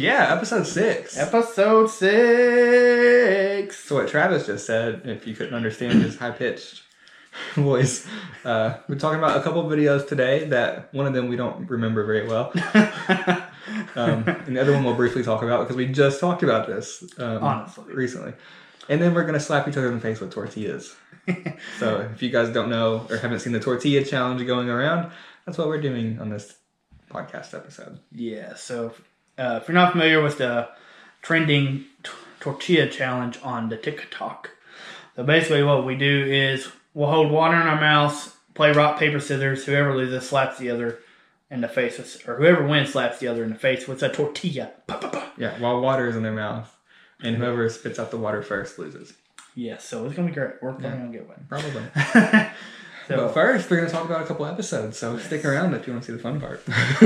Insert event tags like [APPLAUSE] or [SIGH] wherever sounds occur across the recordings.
Yeah, episode six. Episode six. so what Travis just said, if you couldn't understand his high pitched [LAUGHS] voice, uh, we're talking about a couple videos today that one of them we don't remember very well. [LAUGHS] Um, and the other one we'll briefly talk about because we just talked about this um, Honestly. recently. And then we're going to slap each other in the face with tortillas. [LAUGHS] so if you guys don't know or haven't seen the tortilla challenge going around, that's what we're doing on this podcast episode. Yeah, so uh, if you're not familiar with the trending t- tortilla challenge on the TikTok, so basically what we do is we'll hold water in our mouths, play rock, paper, scissors. Whoever loses slaps the other in the face, with- or whoever wins slaps the other in the face with a tortilla. Pa, pa, pa. Yeah, while water is in their mouth. And whoever spits out the water first loses. Yeah, so it's gonna be great. We're probably gonna get one. Probably. [LAUGHS] so But first, we're going to talk about a couple episodes, so stick around if you want to see the fun part. [LAUGHS]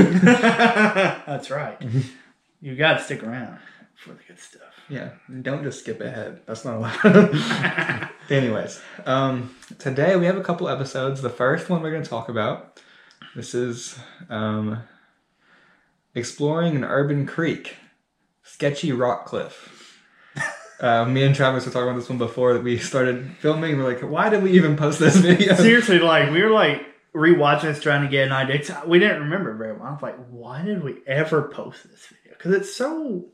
that's right. [LAUGHS] You got to stick around for the good stuff. yeah, don't just skip ahead. That's not allowed. [LAUGHS] Anyways, um, today we have a couple episodes. The first one we're going to talk about, this is um, exploring an urban creek, sketchy rock cliff. [LAUGHS] Uh, me and Travis were talking about this one before that we started filming. We're like, why did we even post this video? Seriously, like we were like rewatching this, trying to get an idea. We didn't remember very well. I was like, why did we ever post this video? Because it's so.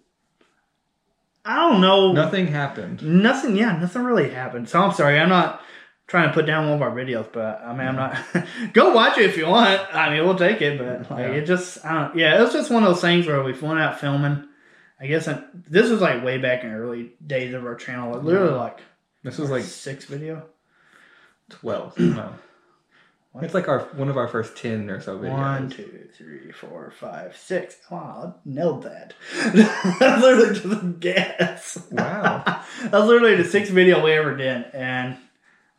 I don't know. Nothing happened. Nothing. Yeah, nothing really happened. So I'm sorry. I'm not trying to put down one of our videos, but I mean, I'm not. [LAUGHS] go watch it if you want. I mean, we'll take it, but like Yeah. it just. I don't. Yeah, it was just one of those things where we went out filming. I guess I, this was like way back in the early days of our channel. Like, literally like This was like six video. 12. [CLEARS THROAT] No. It's like our one of our first 10 or so videos. One, two, three, four, five, six. Wow, I nailed that. [LAUGHS] That's literally just a guess. Wow. [LAUGHS] That's literally the sixth video we ever did, and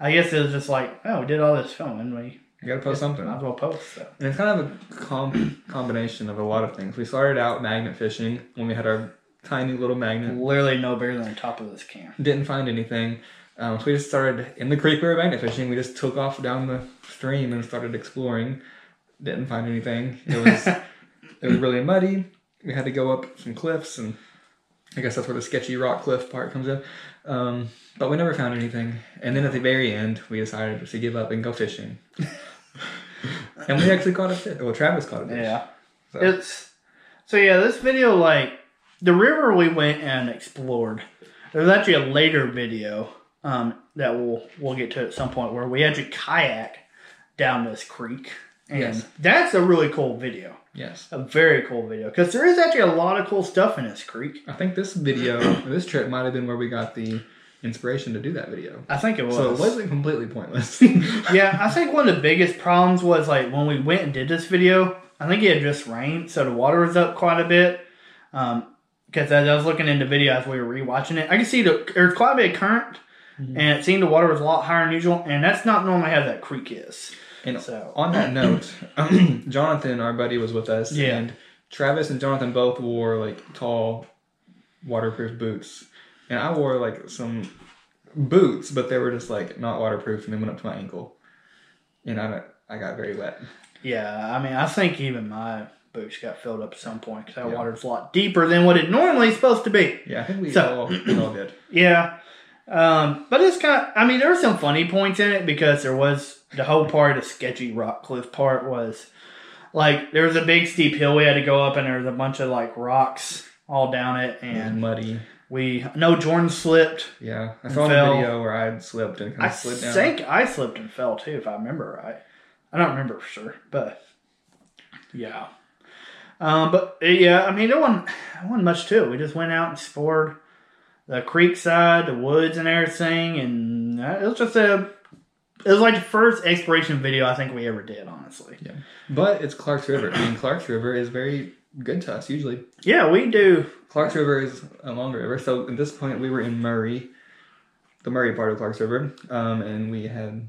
I guess it was just like, oh, we did all this filming, we You gotta post something. might as well post. So. And it's kind of a com- combination of a lot of things. We started out magnet fishing when we had our tiny little magnet. Literally no bigger than the top of this can. Didn't find anything. Um, so we just started in the creek we were magnet fishing. We just took off down the stream and started exploring. Didn't find anything. It was [LAUGHS] it was really muddy. We had to go up some cliffs, and I guess that's where the sketchy rock cliff part comes in. Um, but we never found anything. And then at the very end, we decided to give up and go fishing. [LAUGHS] and we actually caught a fish. Well, Travis caught a fish. Yeah. So- It's so yeah, this video like the river we went and explored. There's actually a later video um, that we'll we'll get to at some point where we actually kayak down this creek, and Yes. that's a really cool video. Yes. A very cool video because there is actually a lot of cool stuff in this creek. I think this video, [COUGHS] this trip, might have been where we got the inspiration to do that video. I think it was. So it wasn't completely pointless. [LAUGHS] yeah, I think one of the [LAUGHS] biggest problems was like when we went and did this video. I think it had just rained, so the water was up quite a bit. Um, because as I was looking in the video as we were rewatching it, I could see the there's quite a bit of current, Mm-hmm. and it seemed the water was a lot higher than usual, and that's not normally how that creek is. and So on that [CLEARS THROAT] note, Jonathan, our buddy, was with us, Yeah. and Travis and Jonathan both wore like tall, waterproof boots, and I wore like some boots, but they were just like not waterproof, and they went up to my ankle, and I got- I got very wet. yeah, I mean, I think even my boots got filled up at some point because that Yeah. water's a lot deeper than what it normally is supposed to be. Yeah, I think we So- all we all did. [CLEARS THROAT] Yeah. Um, but it's kind of, I mean, there were some funny points in it because there was the whole part of the sketchy rock cliff part was like there was a big steep hill we had to go up and there was a bunch of like rocks all down it and muddy. we no Jordan slipped. Yeah, I saw Fell. a video where I had slipped and kind I of slid down. think I slipped and fell too, if I remember right. I don't remember for sure, but yeah. Um, but yeah, I mean, there wasn't, there wasn't much to it. We just went out and explored the creek side, the woods, and everything, and uh, it was just a. It was like the first exploration video I think we ever did, honestly. Yeah. But it's Clark's River. I mean, Clark's River is very good to us usually. Yeah, we do. Clark's River is a long river. So at this point, we were in Murray, the Murray part of Clark's River, um, and we had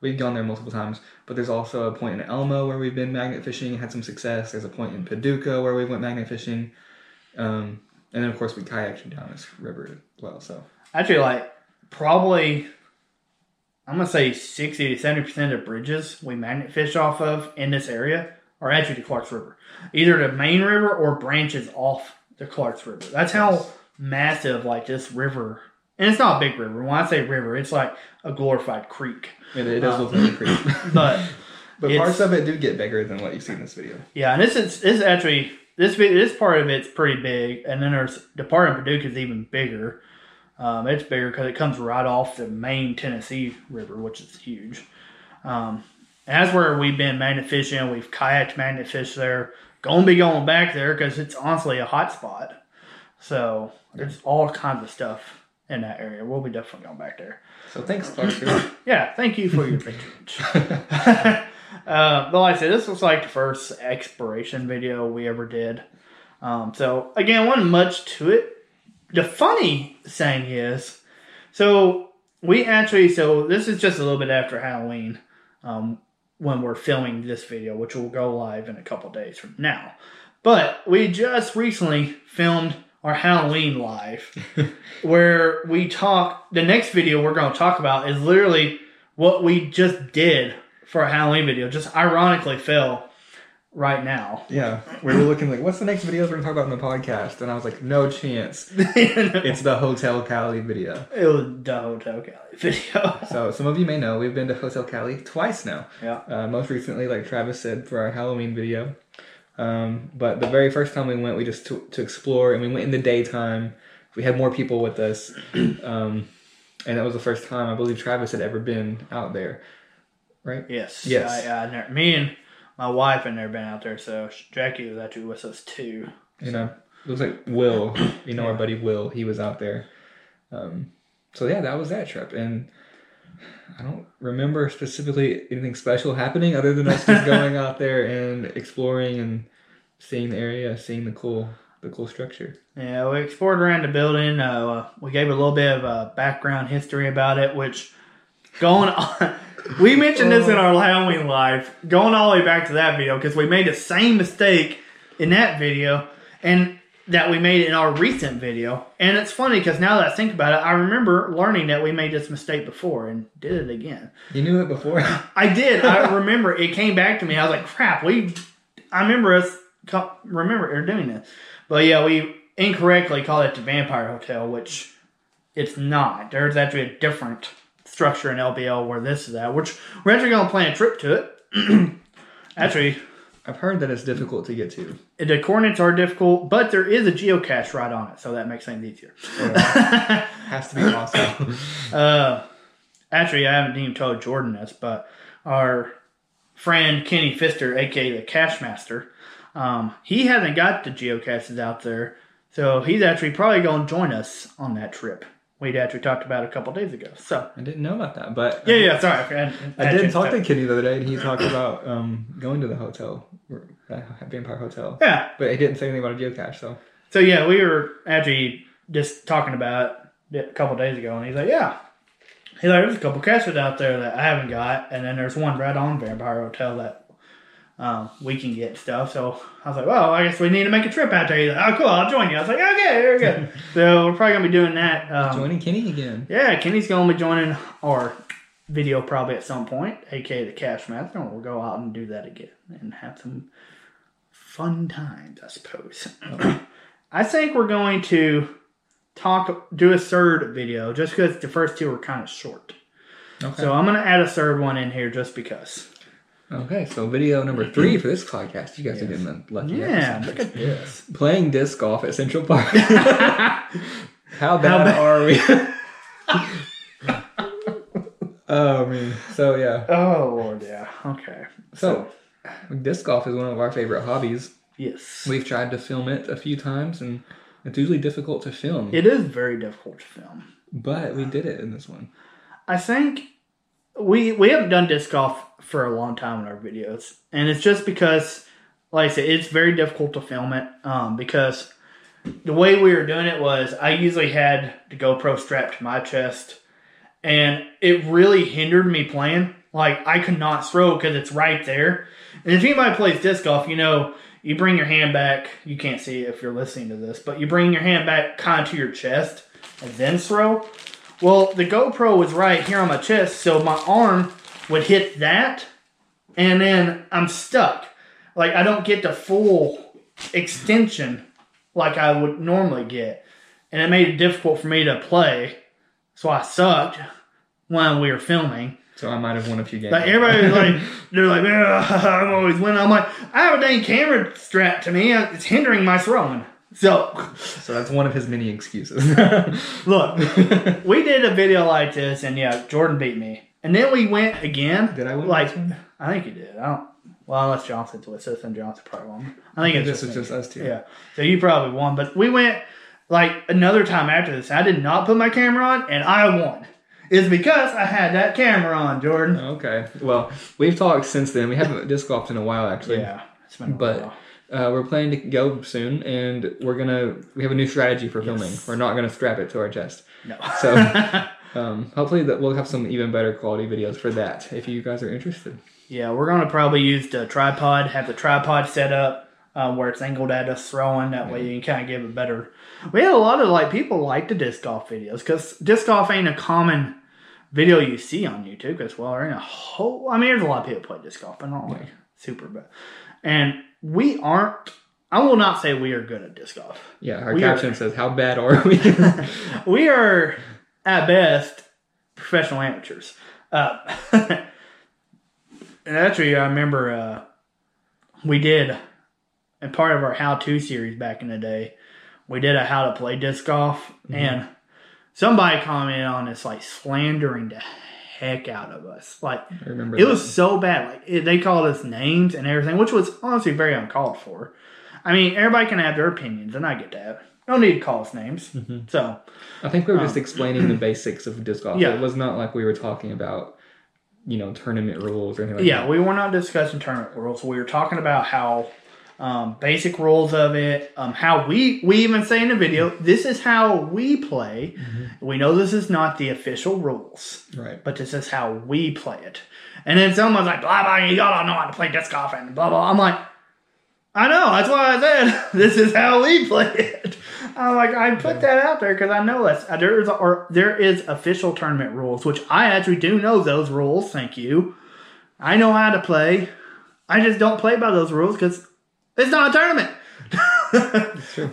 we've gone there multiple times. But there's also a point in Almo where we've been magnet fishing, had some success. There's a point in Paducah where we went magnet fishing, um, and then of course we kayaked down this river as well. So Actually, like probably I'm gonna say sixty to seventy percent of bridges we magnet fish off of in this area are actually the Clarks River, either the main river or branches off the Clarks River. That's how massive like this river. And it's not a big river. When I say river, it's like a glorified creek. It, it does look like a creek. But [LAUGHS] but parts of it do get bigger than what you see in this video. Yeah, and this is this is actually this this part of it's pretty big, and then there's the part in Paducah is even bigger. Um, it's bigger because it comes right off the main Tennessee River, which is huge. Um, and that's where we've been magnet fishing. We've kayaked magnet fish there. Gonna be going back there because it's honestly a hot spot. So there's all kinds of stuff in that area. We'll be definitely going back there. So thanks, Clark. Yeah, thank you for your patronage. [LAUGHS] uh, but like I said, this was like the first exploration video we ever did. Um, so again, wasn't much to it. The funny thing is, so we actually, so this is just a little bit after Halloween um, when we're filming this video, which will go live in a couple days from now. But we just recently filmed our Halloween live [LAUGHS] where we talk. The next video we're going to talk about is literally what we just did for a Halloween video. Just ironically fell right now. yeah, we were looking like, what's the next videos we're gonna talk about in the podcast? And I was like, no chance. [LAUGHS] It's the Hotel Cali video. It was the Hotel Cali video. So some of you may know we've been to Hotel Cali twice now. yeah. Uh, most recently, like Travis said, for our Halloween video. Um, but the very first time we went, we just to, to explore, and we went in the daytime. We had more people with us, [CLEARS THROAT] um, and that was the first time I believe Travis had ever been out there. Right? Yes. Yes. I, I never, me and my wife had never been out there, so Jackie was actually with us too. You know, it was like Will. You know, our buddy Will. He was out there. Um, so yeah, that was that trip, and I don't remember specifically anything special happening other than us just going [LAUGHS] out there and exploring and seeing the area, seeing the cool, the cool structure. Yeah, we explored around the building. Uh, we gave a little bit of uh, background history about it, which going [LAUGHS] on. We mentioned this in uh. our Halloween live, going all the way back to that video because we made the same mistake in that video and that we made in our recent video. And it's funny because now that I think about it, I remember learning that we made this mistake before and did it again. You knew it before. [LAUGHS] I did. I remember it came back to me. I was like, crap, we, I remember us, remember or doing this. But yeah, we incorrectly called it the Vampire Hotel, which it's not. There's actually a different structure in LBL where this is at, which we're actually going to plan a trip to it. [CLEARS THROAT] actually, I've heard that it's difficult to get to. the coordinates are difficult, but there is a geocache right on it, so that makes things easier. [LAUGHS] Has to be awesome. [LAUGHS] Uh, actually, I haven't even told Jordan this, but our friend Kenny Pfister, aka the Cache Master, um, he hasn't got the geocaches out there, so he's actually probably going to join us on that trip. We'd actually talked about a couple days ago. So I didn't know about that, but yeah, yeah, sorry, I, I did talk to Kenny the other day, and he talked about um, going to the hotel, uh, Vampire Hotel. yeah. But he didn't say anything about a geocache, so So yeah, we were actually just talking about it a couple days ago, and he's like, "Yeah." He's like, "There's a couple caches out there that I haven't got, and then there's one right on Vampire Hotel that um, we can get stuff." So I was like, "Well, I guess we need to make a trip out there." He's like, "Oh, cool, I'll join you." I was like, "Okay, very good." [LAUGHS] so we're probably gonna be doing that. Um, joining Kenny again. yeah, Kenny's gonna be joining our video probably at some point, aka the Cache Master, and we'll go out and do that again and have some fun times, I suppose. [CLEARS THROAT] I think we're going to talk, do a third video just because the first two were kind of short. Okay. So I'm gonna add a third one in here just because. Okay, so video number three for this podcast. You guys are getting the lucky Yeah, episode. look at this. Playing disc golf at Central Park. [LAUGHS] How bad bad- are we? [LAUGHS] oh man. So yeah. Oh Lord, yeah. Okay. So disc golf is one of our favorite hobbies. Yes, We've tried to film it a few times and it's usually difficult to film. it is very difficult to film. But we did it in this one. I think we we haven't done disc golf for a long time in our videos, and it's just because, like I said, it's very difficult to film it um, because the way we were doing it was I usually had the GoPro strapped to my chest, and it really hindered me playing. Like I could not throw because it's right there. And if anybody plays disc golf, you know you bring your hand back. You can't see if you're listening to this, but you bring your hand back kind of to your chest and then throw. Well, the GoPro was right here on my chest, so my arm would hit that, and then I'm stuck. Like I don't get the full extension like I would normally get, and it made it difficult for me to play. So I sucked when we were filming. So I might have won a few games. Like everybody was like, [LAUGHS] they're like, "Ugh, [LAUGHS] I'm always winning. I'm like, I have a dang camera strapped to me. It's hindering my throwing. So [LAUGHS] so that's one of his many excuses. [LAUGHS] look, we did a video like this, and yeah, Jordan beat me. And then we went again. Did I win Like. I think you did. I don't. Well, unless Johnson's with us, then Johnson probably won. I think it's this just was just us two. Yeah. So you probably won, but we went like another time after this. I did not put my camera on, and I won. It's because I had that camera on, Jordan. Okay. Well, we've talked since then. We haven't disc golfed in a while, actually. Yeah, it's been a But- while. Uh, we're planning to go soon, and we're gonna. We have a new strategy for filming. We're not gonna strap it to our chest. No. So, [LAUGHS] um, hopefully, that we'll have some even better quality videos for that. If you guys are interested. Yeah, we're gonna probably use the tripod. Have the tripod set up um, where it's angled at us throwing. That way you can kind of give a better. We had a lot of like people like the disc golf videos because disc golf ain't a common video you see on YouTube. Because well, there ain't a whole. I mean, there's a lot of people play disc golf, but not like super. But and we aren't. I will not say we are good at disc golf. Yeah, our We are- caption says, "How bad are we?" [LAUGHS] we are at best professional amateurs. Uh, [LAUGHS] and actually, I remember uh, we did, and part of our how-to series back in the day, we did a how to play disc golf, and somebody commented on us like slandering the heck out of us, like. It was so bad. Like it, they called us names and everything, which was honestly very uncalled for. I mean, everybody can have their opinions, and I get that. No need to call us names. So I think we were just explaining the basics of disc golf. Um, Yeah. It was not like we were talking about, you know, tournament rules or anything like yeah, that. we were not discussing tournament rules. We were talking about how um, basic rules of it, um, how we we even say in the video, this is how we play. We know this is not the official rules. Right. but this is how we play it. And then someone's like, blah, blah, you gotta know how to play disc golf and blah, blah. I'm like, I know, that's why I said [LAUGHS] this is how we play it. I'm like, I put that out there because I know that's, uh, there is, or there is official tournament rules, which I actually do know those rules. Thank you. I know how to play. I just don't play by those rules because it's not a tournament.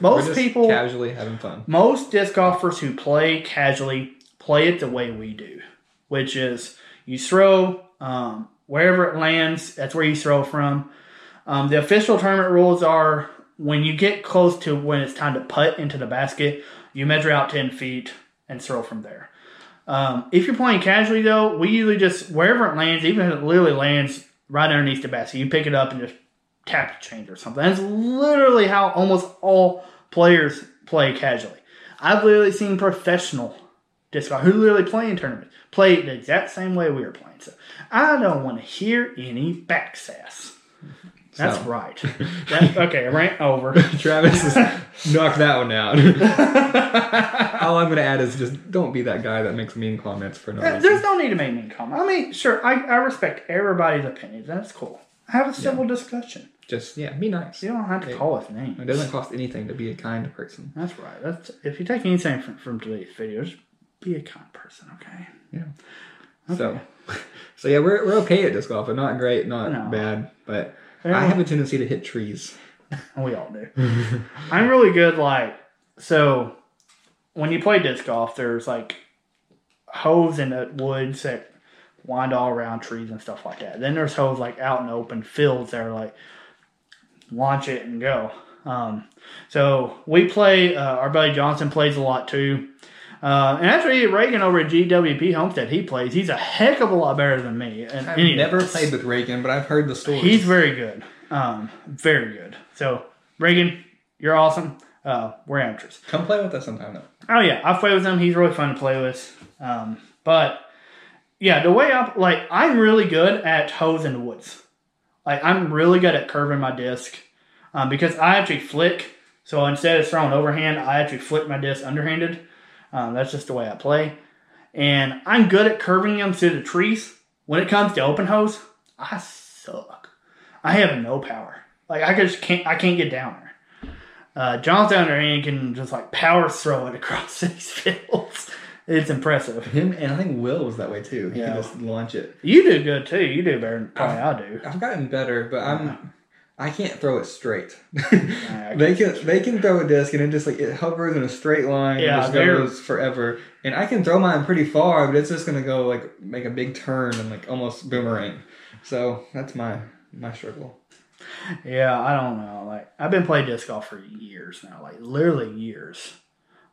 Most people- casually having fun. most disc golfers who play casually play it the way we do, which is you throw um, wherever it lands. That's where you throw from. Um, the official tournament rules are when you get close to when it's time to putt into the basket, you measure out ten feet and throw from there. Um, if you're playing casually, though, we usually just wherever it lands, even if it literally lands right underneath the basket, you pick it up and just tap change or something. That's literally how almost all players play casually. I've literally seen professional disc golf who literally play in tournaments play the exact same way we are playing. So I don't want to hear any back sass. That's So. right. [LAUGHS] That, okay, rant over. [LAUGHS] Travis has [LAUGHS] knocked that one out. All I'm going to add is just don't be that guy that makes mean comments for no reason. There's no need to make mean comments. I mean, sure, I, I respect everybody's opinions. That's cool. Have a civil discussion. Just, yeah, be nice. You don't have to call us names. It doesn't cost anything to be a kind person. That's right. That's if you take anything from, from today's video, just be a kind person, okay? Yeah. Okay. So, [LAUGHS] so yeah, we're, we're okay at disc golf, but not great, not No. bad. But Yeah. I have a tendency to hit trees. [LAUGHS] We all do. [LAUGHS] I'm really good. Like so, when you play disc golf, there's like holes in the woods that wind all around trees and stuff like that. Then there's holes like out in open fields that are like launch it and go. Um, so we play. Uh, our buddy Johnson plays a lot too. Uh, and actually, Reagan over at GWP Homestead, he plays. He's a heck of a lot better than me. And I've never played with Reagan, but I've heard the story. He's very good. Um, very good. So, Reagan, you're awesome. Uh, we're amateurs. Come play with us sometime, though. Oh yeah, I've played with him. He's really fun to play with. Um, but yeah, the way I like, I'm really good at hoes in the woods. Like I'm really good at curving my disc um, because I actually flick. So instead of throwing overhand, I actually flick my disc underhanded. Um, that's just the way I play, and I'm good at curving them through the trees. When it comes to open hose, I suck. I have no power. Like I just can't. I can't get down there. Uh, Jonathan on the other can just like power throw it across [LAUGHS] these fields, it's impressive. Him and I think Will was that way too. He Yeah. could just launch it. You do good too. You do better than probably I do. I've gotten better, but I'm I can't throw it straight. [LAUGHS] I [LAUGHS] they can they can throw a disc and it just like it hovers in a straight line Yeah, and just goes forever. And I can throw mine pretty far, but it's just gonna go like make a big turn and like almost boomerang. So that's my my struggle. Yeah, I don't know. Like I've been playing disc golf for years now, like literally years.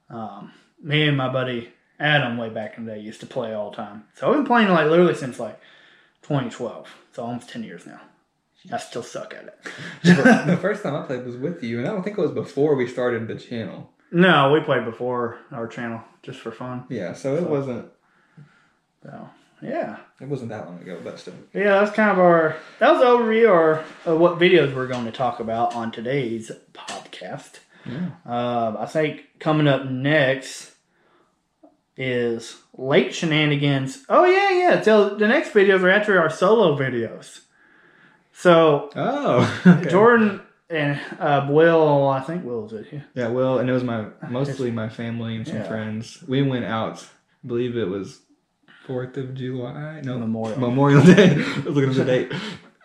Um, me and my buddy Adam, way back in the day, used to play all the time. So I've been playing like literally since like 2012. So almost 10 years now. I still suck at it. [LAUGHS] the first time I played was with you, and I don't think it was before we started the channel. no, we played before our channel just for fun. Yeah, so it wasn't So yeah, it wasn't that long ago, but still. yeah, that's kind of our that was the overview or of what videos we're going to talk about on today's podcast. Yeah. Um, I think coming up next is late Shenanigans. Oh yeah, yeah. So the next videos are actually our solo videos. So Oh, [LAUGHS] okay. Jordan and uh, Will, I think Will is it? Yeah. Yeah, well, and it was my [LAUGHS] mostly my family and some Yeah. friends. We went out. I believe it was Fourth of July. No, Memorial. Memorial Day. [LAUGHS] I was looking at the date.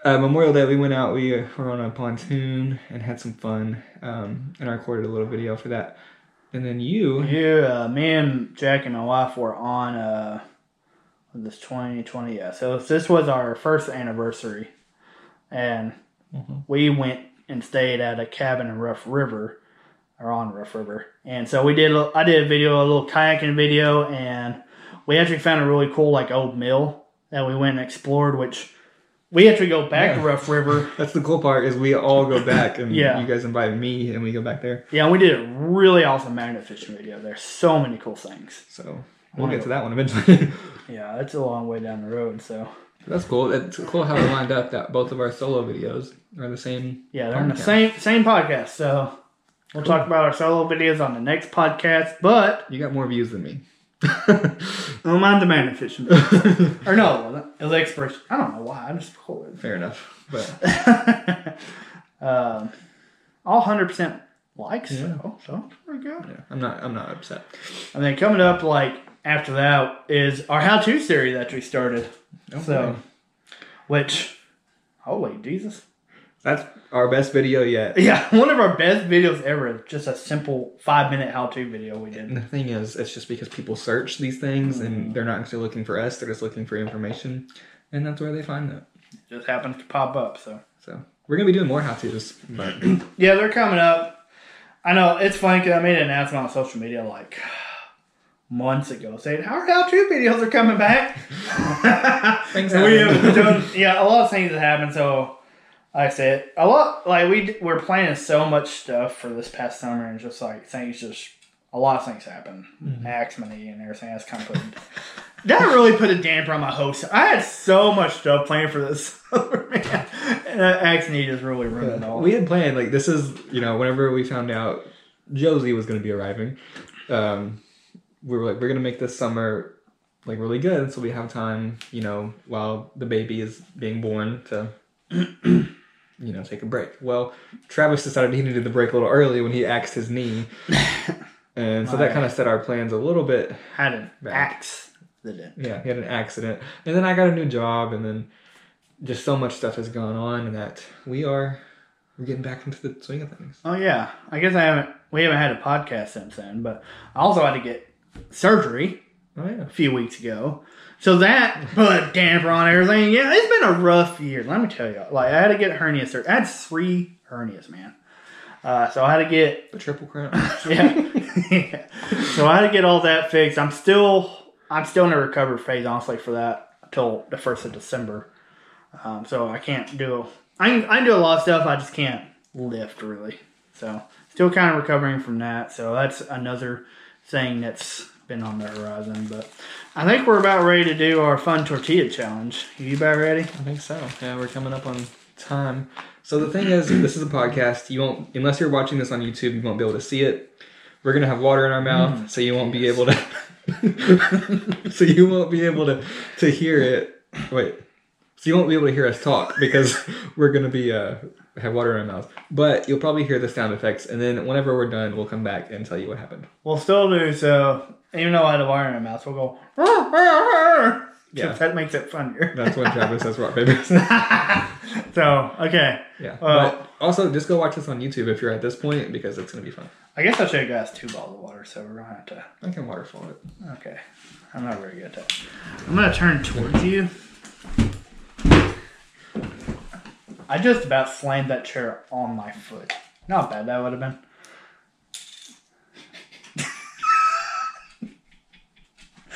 Uh, Memorial Day, we went out. We were on a pontoon and had some fun. Um, and I recorded a little video for that. And then you, Yeah, uh, me and Jack and my wife were on uh, this 2020. Yeah, so this was our first anniversary, and Mhm. we went and stayed at a cabin in Rough River, or on Rough River. And so we did. a- I did a video, a little kayaking video, and we actually found a really cool like old mill that we went and explored, which we actually go back to Yeah. Rough River. [LAUGHS] that's the cool part is we all go back and Yeah. you guys invited me and we go back there. Yeah, we did a really awesome magnet fishing video. There's so many cool things. So we'll get to that one eventually. [LAUGHS] Yeah, it's a long way down the road, so. that's cool. It's cool how it lined up that both of our solo videos are the same. Yeah, they're in the same same podcast. So we'll talk about our solo videos on the next podcast. But You got more views than me. [LAUGHS] I don't mind the magnet fishing. or no, it was expert. I don't know why. I just pulled it. Fair enough. But [LAUGHS] um, all hundred percent likes. Yeah. So, so it's pretty good. yeah, I'm not. I'm not upset. And then coming up, like after that, is our how-to series that we started. Okay. So, which, holy Jesus. That's our best video yet. Yeah, [LAUGHS] one of our best videos ever. Just a simple five minute how to video we did. And the thing is, it's just because people search these things Mm-hmm. and they're not actually looking for us; they're just looking for information, and that's where they find that. Just happens to pop up. So So we're gonna be doing more how-tos, but [CLEARS THROAT] yeah, they're coming up. I know it's funny because I made an announcement on social media like months ago saying our how-to videos are coming back. [LAUGHS] [LAUGHS] Things we have done, yeah, a lot of things have happened. So like I said a lot like we d- we're planning so much stuff for this past summer, and just like things just a lot of things happen. Mm-hmm. Axmany and everything that's kind of put. [LAUGHS] That really put a damper on my host. I had so much stuff planned for this [LAUGHS] summer, man. And uh, just really ruined it all. we had planned like this is you know whenever we found out Josie was gonna be arriving, um, we were like we're gonna make this summer like really good so we have time you know while the baby is being born to [CLEARS THROAT] you know take a break. Well, Travis decided he needed the break a little early when he axed his knee, [LAUGHS] and so that kind of set our plans a little bit had an Back. axe yeah, he had an accident, and then I got a new job, and then just so much stuff has gone on that we are we're getting back into the swing of things. Oh yeah, I guess I haven't. We haven't had a podcast since then, but I also had to get surgery Oh yeah, a few weeks ago, so that put a damper on everything. Yeah, it's been a rough year. Let me tell you. Like I had to get hernia surgery. I had three hernias, man. Uh, so I had to get the triple crown. [LAUGHS] yeah. [LAUGHS] So I had to get all that fixed. I'm still I'm still in a recovery phase, honestly, for that until the first of December. Um, so I can't do I can, I can do a lot of stuff. I just can't lift really. So still kind of recovering from that. So that's another thing that's been on the horizon. But I think we're about ready to do our fun tortilla challenge. You about ready? I think so. Yeah, we're coming up on time. So the thing is, this is a podcast. You won't, unless you're watching this on YouTube, you won't be able to see it. We're gonna have water in our mouth, so you won't be able to. [LAUGHS] so you won't be able to to hear it. Wait. So you won't be able to hear us talk because [LAUGHS] we're gonna be uh have water in our mouth. But you'll probably hear the sound effects, and then whenever we're done, we'll come back and tell you what happened. We'll still do so. Even though I had a wire in my mouth, we'll go. [LAUGHS] Yeah. that makes it funnier. That's when Travis says rock paper. [LAUGHS] so okay, yeah. Well- but also, just go watch this on YouTube if you're at this point because it's gonna be fun. I guess I should have got us two bottles of water, so we're gonna have to. I can waterfall it. Okay, I'm not very good at that. I'm gonna turn towards you. I just about slammed that chair on my foot. Not bad that would have been.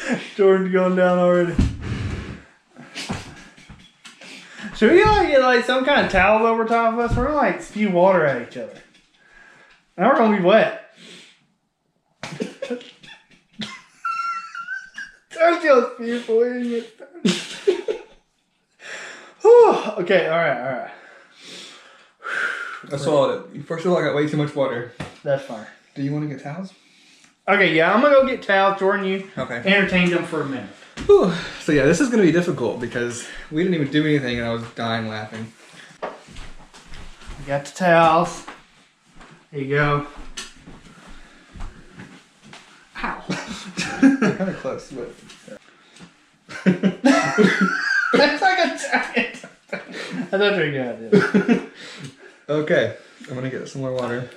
[LAUGHS] Jordan's going down already. Should we like get like some kind of towel over top of us? We're gonna like spew water at each other. Now we're gonna be wet. Sergio's beautiful, isn't it? Whew. okay, alright, alright. I swallowed it. First of all, I got way too much water. That's fine. Do you want to get towels? Okay, yeah, I'm gonna go get towels. Jordan, you Okay. entertain them for a minute. Whew. So yeah, this is gonna be difficult because we didn't even do anything and I was dying laughing. We got the towels. There you go. Ow. [LAUGHS] kind of close, but That's like a giant. That's a pretty good idea. okay. I'm gonna get some more water.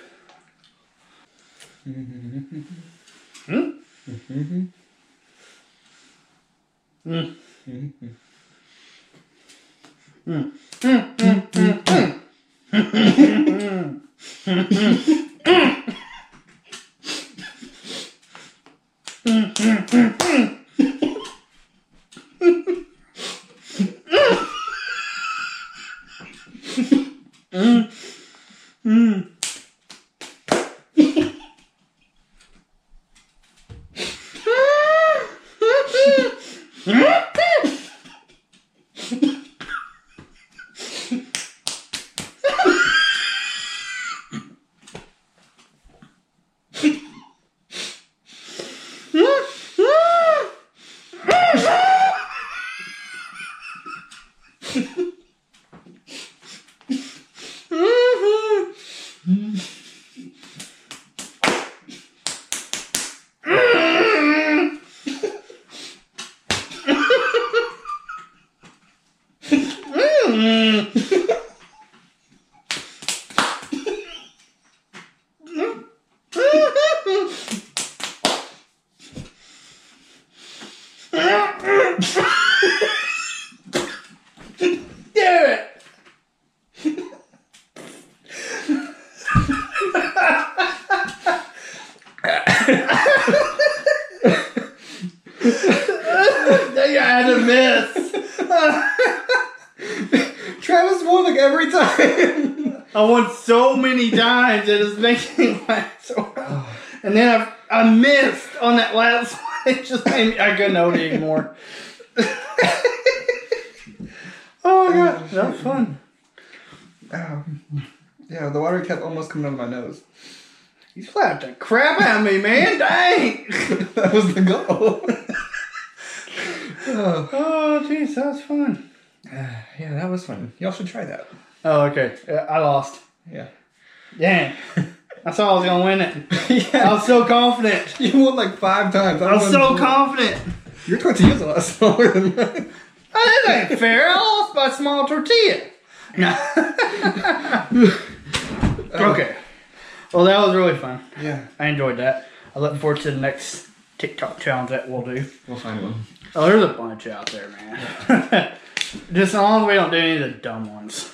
[LAUGHS] Hmm? Mm. Do it. I had to miss. Travis won like every time. I won so many times that it's making me laugh so hard. And then I, I missed on that last one. It just made me, I couldn't hold anymore. [LAUGHS] oh, my God. That was fun. Um, yeah, the water kept almost coming out of my nose. You slapped the crap out of me, man. [LAUGHS] Dang. that was the goal. [LAUGHS] oh, jeez. That was fun. [SIGHS] yeah, that was fun. Y'all should try that. Oh, okay. I lost. Yeah. Dang. I thought I was going to win it. [LAUGHS] yeah. I was so confident. [LAUGHS] You won like five times. I was won so four. confident. Your tortilla's a lot smaller than mine. Oh, that ain't fair. [LAUGHS] I lost by a small tortilla. No. okay. Well, that was really fun. Yeah, I enjoyed that. I look forward to the next TikTok challenge that we'll do. we'll find one. Oh, there's a bunch out there, man. Just as long as we don't do any of the dumb ones.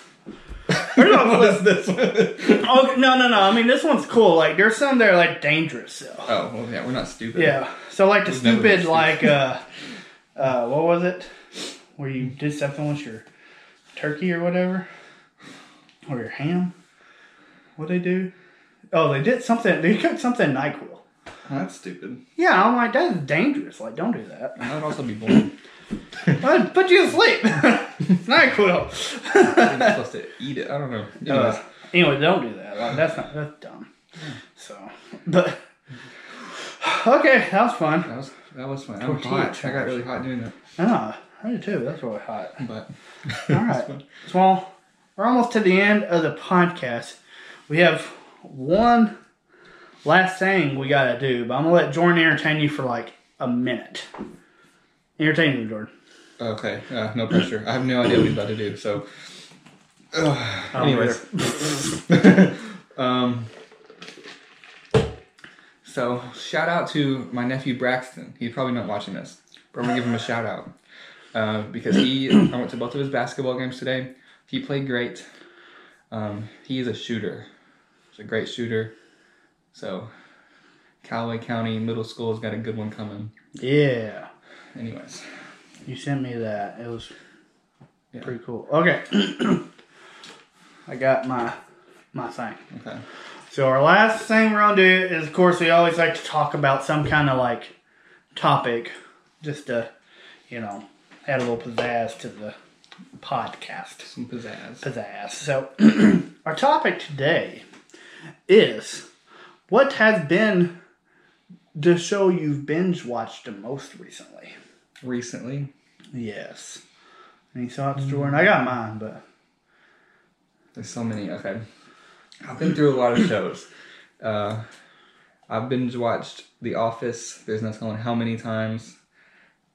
We're not- what is this one? okay, no, no, no. I mean, this one's cool. Like, there's some that are like dangerous. So. oh, well, yeah, we're not stupid. Yeah. So like the We've never been stupid, like uh, uh, what was it? Where you did something with your turkey or whatever, or your ham. What they do? Oh, they did something. They cooked something Nyquil. That's stupid. Yeah, I'm like that is dangerous. Like, don't do that. That would also be boring. [LAUGHS] I'd put you to sleep. [LAUGHS] Nyquil. Not supposed to eat it. I don't know. Anyways, Uh, anyway, don't do that. Like, that's not that's dumb. So, but okay, that was fun. that was that was fun. I'm hot. I got really hot doing that. Ah, I did too. That's really hot. But [LAUGHS] All right. Well, we're almost to the end of the podcast. We have one last thing we gotta do, but I'm gonna let Jordan entertain you for like a minute. Entertain you, Jordan. Okay, uh, no pressure. I have no idea what he's about to do. So, uh, anyways, [LAUGHS] um, so shout out to my nephew Braxton. He's probably not watching this, but I'm gonna give him a shout out uh, because he. I went to both of his basketball games today. He played great. Um, he is a shooter. He's a great shooter. So, Calloway County Middle School has got a good one coming. Yeah, Anyways, you sent me that. It was Yeah. pretty cool. Okay, [CLEARS THROAT] I got my my thing. okay. So our last thing we're gonna do is, of course, we always like to talk about some kind of like topic, just to, you know, add a little pizzazz to the podcast. Some pizzazz. Pizzazz. So [CLEARS THROAT] our topic today is what has been the show you've binge watched the most recently? Recently, Yes. Any thoughts, Jordan? I got mine, but There's so many. Okay, I've been through a lot of shows. Uh, I've binge watched The Office. There's no telling how many times.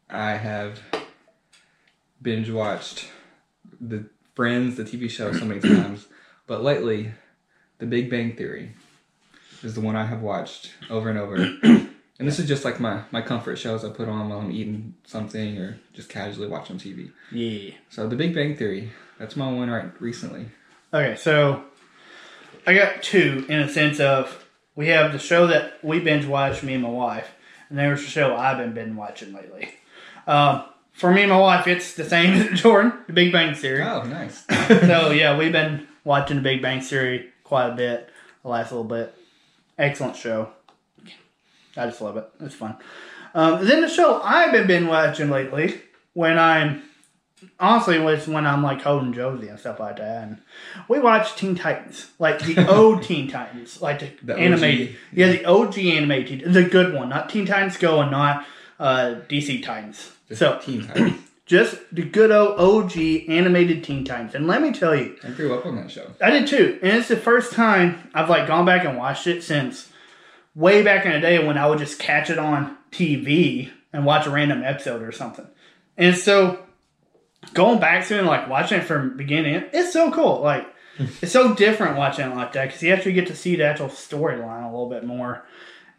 I have binge watched the Friends, the TV show, so many times. But lately, The Big Bang Theory is the one I have watched over and over. [CLEARS THROAT] And this is just like my, my comfort shows I put on while I'm eating something or just casually watching TV. yeah. So The Big Bang Theory, that's my one right recently. Okay, so I got two in a sense of we have the show that we binge watched, me and my wife, and there's the show I've been binge watching lately. Um, for me and my wife, it's the same [LAUGHS] as Jordan, The Big Bang Theory. Oh, nice. so yeah, we've been watching The Big Bang Theory quite a bit the last little bit. Excellent show. I just love it. It's fun. Um, then the show I've been watching lately, when I'm honestly was when I'm like holding Josie and stuff like that, and we watch Teen Titans, like the [LAUGHS] old Teen Titans, like the, The OG. animated, yeah, the OG animated, the good one, not Teen Titans Go and not uh, DC Titans. Just so Teen Titans. [CLEARS THROAT] just the good old OG animated Teen Titans, and let me tell you, I grew up on that show. I did too, and it's the first time I've like gone back and watched it since way back in the day when I would just catch it on TV and watch a random episode or something. And so going back to it and like watching it from beginning, it's so cool. Like [LAUGHS] it's so different watching it like that because you actually get to see the actual storyline a little bit more.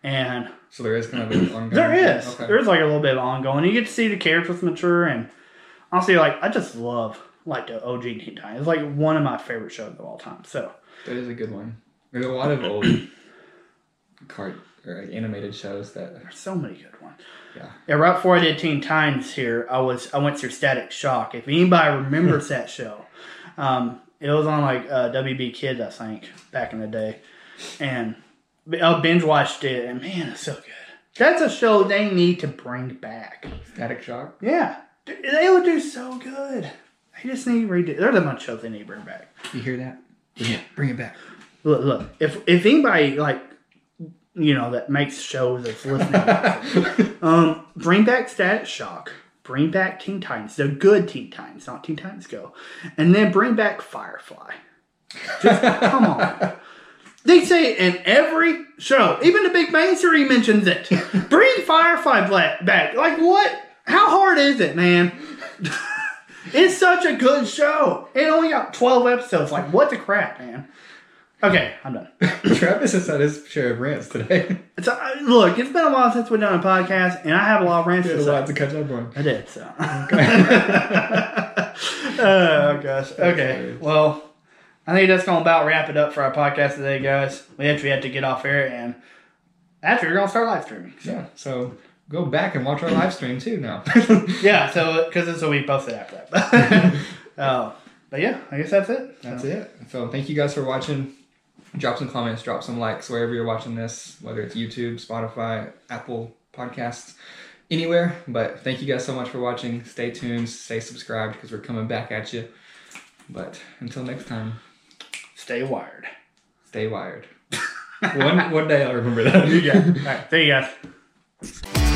And So there is kind of an ongoing. there is. Okay. There's like a little bit of ongoing. You get to see the characters mature and honestly like I just love like the OG Teen Titans. It's like one of my favorite shows of all time. So That is a good one. There's a lot of old cart or like animated shows that. There's so many good ones. Yeah. Yeah, right before I did Teen Titans here, I was I went through Static Shock. If anybody remembers [LAUGHS] that show, um, it was on like uh, WB Kids, I think, back in the day, and I binge watched it, and man, it's so good. That's a show they need to bring back. Static Shock. Yeah, they would do so good. They just need to redo. There's a bunch of shows they need to bring back. You hear that? Yeah. Bring it back. Look, look. If if anybody like, you know, that makes shows that's listening, um, bring back Static Shock. Bring back Teen Titans. The good Teen Titans, not Teen Titans Go, and then bring back Firefly. Just come on. They say it in every show. Even the Big Bang Theory mentions it. Bring Firefly back. Like what? How hard is it, man? [LAUGHS] it's such a good show. It only got twelve episodes. Like what the crap, man? Okay, I'm done. [COUGHS] Travis has had his share of rants today. [LAUGHS] It's, uh, look, it's been a while since we've done a podcast, and I have a lot of rants had a lot to catch up on. I did, so. [LAUGHS] oh, gosh. Okay, well, I think that's going to about wrap it up for our podcast today, guys. We actually had to get off air, and actually, we're going to start live streaming. So. Yeah. So go back and watch our live stream too now. [LAUGHS] Yeah, so, because it's a week posted after that. oh, but yeah, I guess that's it. That's it. So thank you guys for watching. Drop some comments, drop some likes wherever you're watching this, whether it's YouTube, Spotify, Apple Podcasts, anywhere. But thank you guys so much for watching. Stay tuned, stay subscribed because we're coming back at you. But until next time, Stay wired. stay wired. [LAUGHS] one one day I'll remember that. Yeah. All right, see you guys.